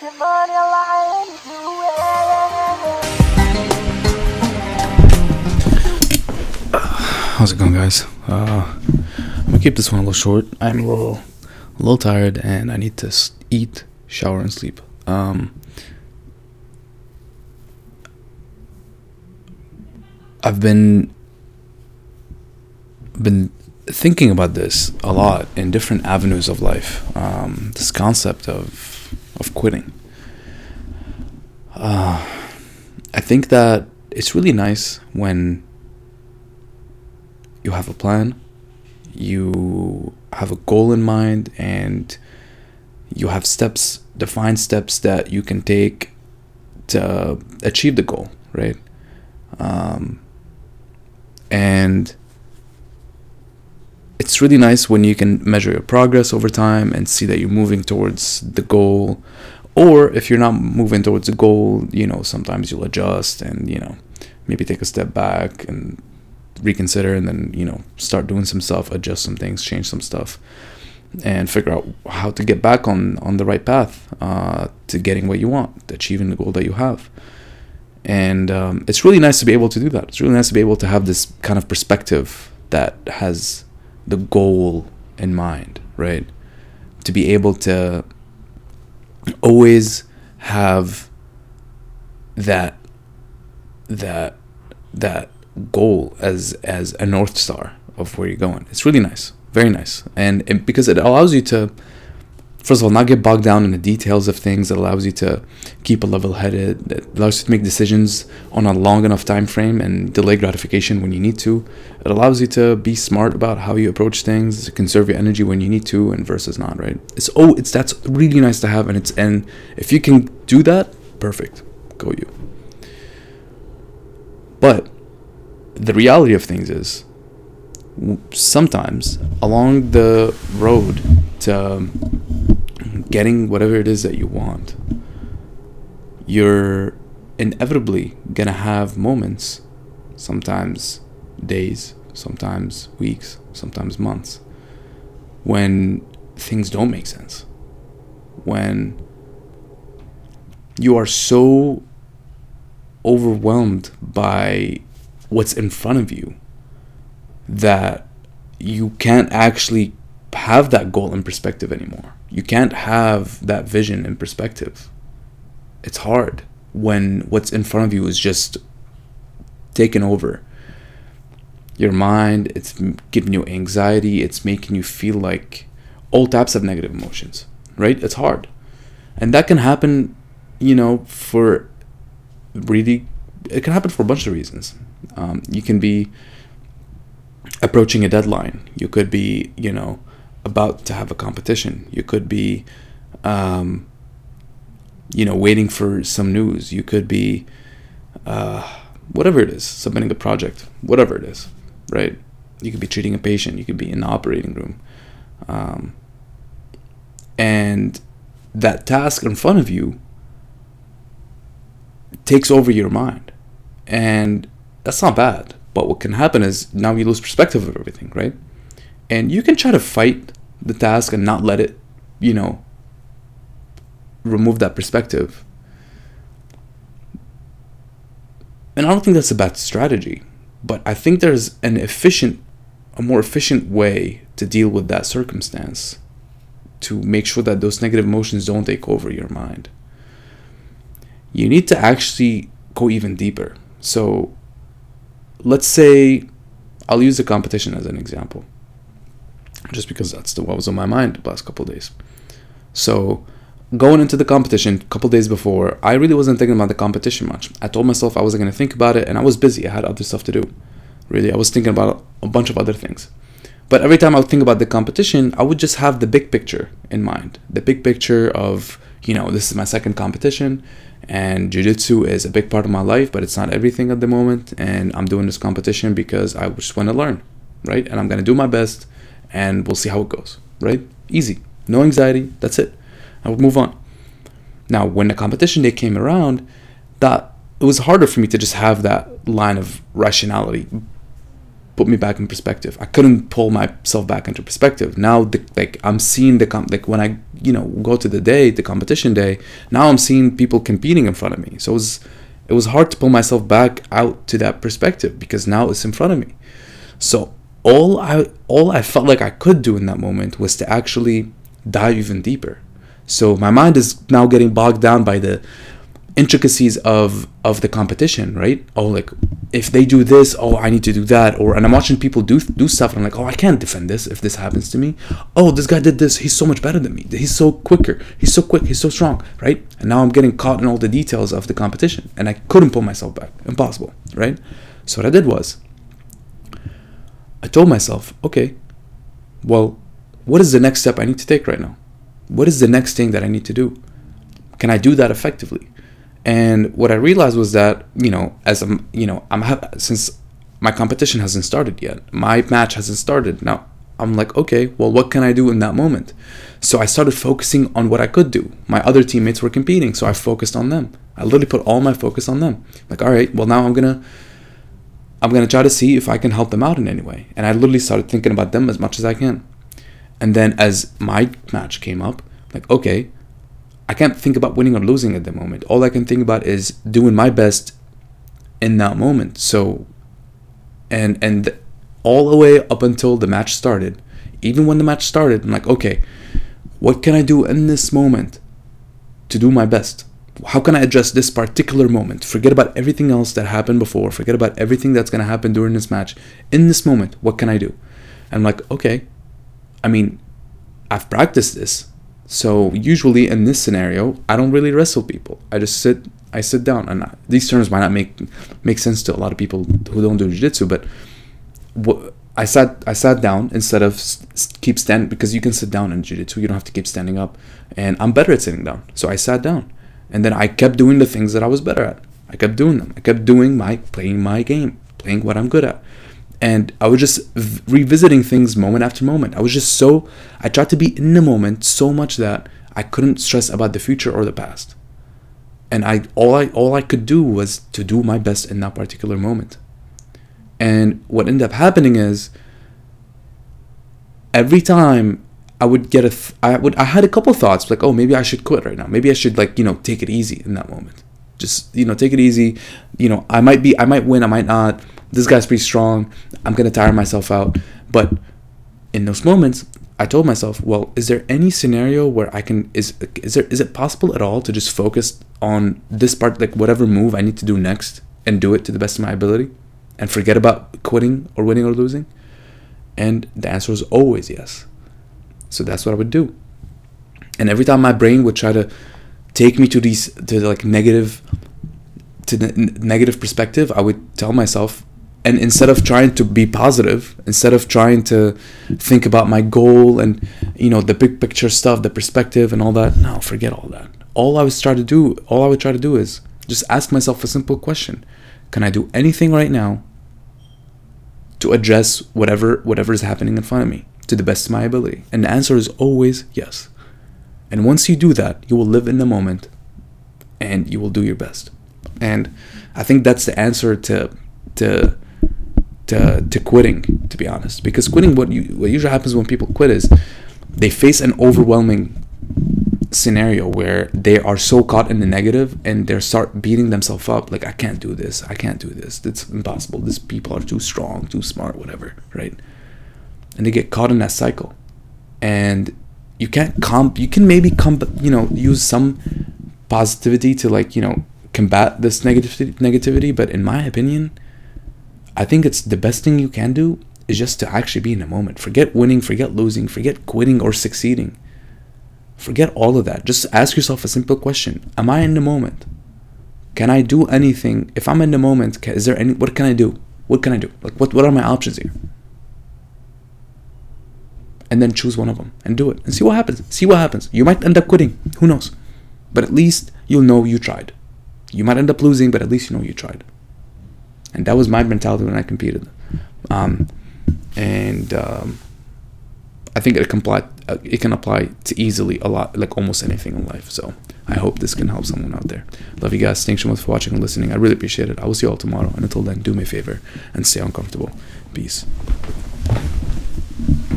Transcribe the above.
How's it going, guys? Uh, I'm gonna keep this one a little short. I'm a little, a little tired, and I need to eat, shower, and sleep. Um, I've been been thinking about this a lot in different avenues of life. Um, this concept of of quitting. Uh, I think that it's really nice when you have a plan, you have a goal in mind, and you have steps, defined steps that you can take to achieve the goal, right? Um, and it's really nice when you can measure your progress over time and see that you're moving towards the goal. Or if you're not moving towards the goal, you know, sometimes you'll adjust and, you know, maybe take a step back and reconsider and then you know start doing some stuff adjust some things change some stuff and figure out how to get back on on the right path uh, to getting what you want achieving the goal that you have and um, it's really nice to be able to do that it's really nice to be able to have this kind of perspective that has the goal in mind right? To be able to always have that that that goal as as a north star of where you're going. It's really nice, very nice, and, and because it allows you to, first of all, not get bogged down in the details of things. It allows you to keep a level headed. It allows you to make decisions on a long enough time frame and delay gratification when you need to. It allows you to be smart about how you approach things, to conserve your energy when you need to, and versus not. Right? It's oh, it's that's really nice to have, and it's and if you can do that, perfect. Go you. But the reality of things is sometimes along the road to getting whatever it is that you want you're inevitably gonna have moments sometimes days sometimes weeks sometimes months when things don't make sense when you are so overwhelmed by what's in front of you that you can't actually have that goal in perspective anymore. You can't have that vision in perspective. It's hard when what's in front of you is just taken over your mind, it's giving you anxiety, it's making you feel like all types of negative emotions, right? It's hard. And that can happen, you know, for really, it can happen for a bunch of reasons. Um, you can be approaching a deadline. You could be, you know, about to have a competition. You could be, um, you know, waiting for some news. You could be, uh, whatever it is, submitting a project, whatever it is, right? You could be treating a patient. You could be in the operating room. Um, and that task in front of you takes over your mind. And that's not bad. But what can happen is now you lose perspective of everything, right? And you can try to fight the task and not let it, you know, remove that perspective. And I don't think that's a bad strategy, but I think there's an efficient, a more efficient way to deal with that circumstance to make sure that those negative emotions don't take over your mind. You need to actually go even deeper. So, let's say I'll use the competition as an example, just because that's the what was on my mind the last couple days. So, going into the competition a couple days before, I really wasn't thinking about the competition much. I told myself I wasn't going to think about it, and I was busy. I had other stuff to do. Really, I was thinking about a bunch of other things. But every time I would think about the competition, I would just have the big picture in mind. The big picture of, you know, this is my second competition and jiu-jitsu is a big part of my life, but it's not everything at the moment and I'm doing this competition because I just want to learn, right? And I'm going to do my best and we'll see how it goes, right? Easy. No anxiety. That's it. I would move on. Now, when the competition day came around, that it was harder for me to just have that line of rationality put me back in perspective. I couldn't pull myself back into perspective. Now, the, like I'm seeing the comp, like when I you know go to the day, the competition day. Now I'm seeing people competing in front of me. So it was it was hard to pull myself back out to that perspective because now it's in front of me. So all I all I felt like I could do in that moment was to actually dive even deeper. So my mind is now getting bogged down by the intricacies of of the competition, right? Oh, like if they do this, oh, I need to do that, or and I'm watching people do do stuff, and I'm like, oh, I can't defend this if this happens to me. Oh, this guy did this, he's so much better than me. He's so quicker, he's so quick, he's so strong, right? And now I'm getting caught in all the details of the competition, and I couldn't pull myself back, impossible, right? So what I did was, I told myself, okay, well, what is the next step I need to take right now? What is the next thing that I need to do? Can I do that effectively? And what I realized was that, you know, as I'm, you know, I'm ha- since my competition hasn't started yet, my match hasn't started. Now, I'm like, okay, well, what can I do in that moment? So I started focusing on what I could do. My other teammates were competing, so I focused on them. I literally put all my focus on them. Like, all right, well, now I'm gonna, I'm gonna try to see if I can help them out in any way. And I literally started thinking about them as much as I can. And then as my match came up, like, okay, I can't think about winning or losing at the moment. All I can think about is doing my best in that moment. So, and and all the way up until the match started, even when the match started, I'm like, okay, what can I do in this moment to do my best? How can I address this particular moment? Forget about everything else that happened before. Forget about everything that's gonna happen during this match. In this moment, what can I do? And I'm like, okay, I mean, I've practiced this so usually in this scenario, I don't really wrestle people. I just sit. I sit down, and I, these terms might not make make sense to a lot of people who don't do jiu-jitsu, but I sat I sat down instead of keep standing because you can sit down in jiu-jitsu. You don't have to keep standing up, and I'm better at sitting down. So I sat down, and then I kept doing the things that I was better at. I kept doing them. I kept doing my playing my game, playing what I'm good at and I was just v- revisiting things moment after moment. I was just so I tried to be in the moment so much that I couldn't stress about the future or the past. And I all I all I could do was to do my best in that particular moment. And what ended up happening is every time I would get a th- I would I had a couple thoughts like oh maybe I should quit right now. Maybe I should like, you know, take it easy in that moment. Just, you know, take it easy. You know, I might be I might win, I might not this guy's pretty strong. I'm gonna tire myself out. But in those moments, I told myself, well, is there any scenario where I can is is there is it possible at all to just focus on this part, like whatever move I need to do next, and do it to the best of my ability, and forget about quitting or winning or losing? And the answer was always yes. So that's what I would do. And every time my brain would try to take me to these to like negative to the negative perspective, I would tell myself, and instead of trying to be positive instead of trying to think about my goal and you know the big picture stuff the perspective and all that no forget all that. All i was trying to do all i would try to do is just ask myself a simple question. Can i do anything right now to address whatever whatever is happening in front of me to the best of my ability. And the answer is always yes. And once you do that you will live in the moment and you will do your best. And i think that's the answer to to to, to quitting to be honest. Because quitting what you what usually happens when people quit is they face an overwhelming scenario where they are so caught in the negative and they start beating themselves up. Like i can't do this. I can't do this. It's impossible. These people are too strong too smart whatever right and they get caught in that cycle and you can't comp you can maybe comp you know use some positivity to like you know combat this negativity negativity but in my opinion I think it's the best thing you can do is just to actually be in the moment. Forget winning, forget losing, forget quitting or succeeding. Forget all of that. Just ask yourself a simple question Am I in the moment? Can I do anything? If I'm in the moment, is there any, what can I do? What can I do? Like, what, what are my options here? And then choose one of them and do it and see what happens. See what happens. You might end up quitting. Who knows? But at least you'll know you tried. You might end up losing, but at least you know you tried and that was my mentality when I competed. Um, and um, I think it applied uh, it can apply to easily a lot, like almost anything in life. So I hope this can help someone out there. Love you guys. Thanks so much for watching and listening. I really appreciate it. I will see you all tomorrow. And until then, do me a favor and stay uncomfortable. Peace.